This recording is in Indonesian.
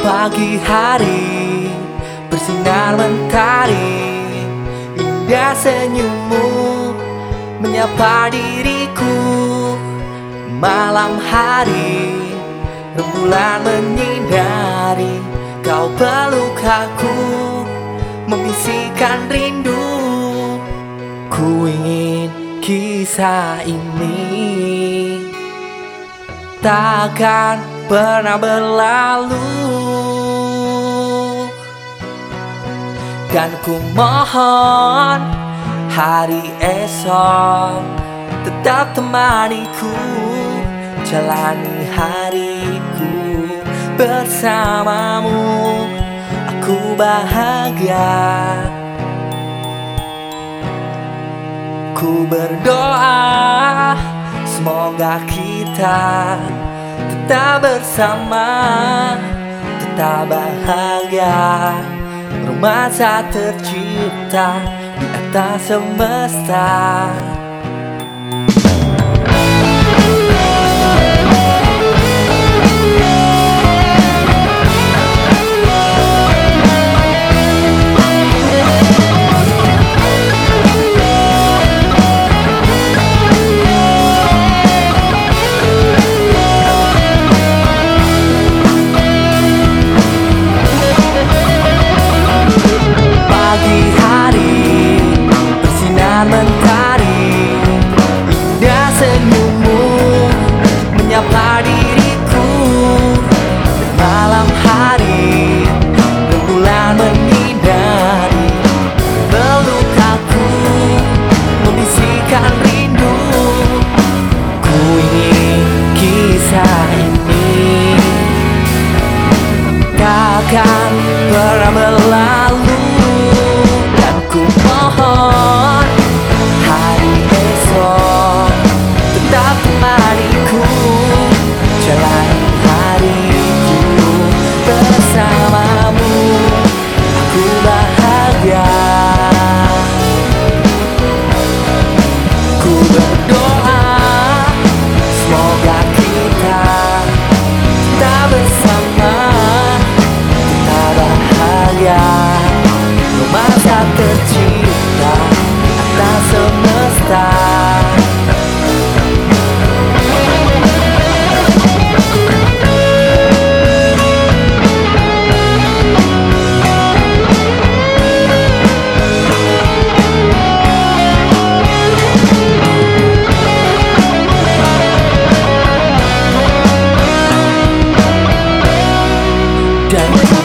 Pagi hari bersinar mentari Indah senyummu menyapa diriku. Malam hari rembulan menyinari Kau peluk aku membisikkan rindu. Ku ingin kisah ini. Takkan pernah berlalu Dan ku mohon hari esok Tetap temaniku Jalani hariku bersamamu. Aku bahagia. Ku berdoa Semoga kita tetap bersama Tetap bahagia Romansa tercipta di atas semesta down.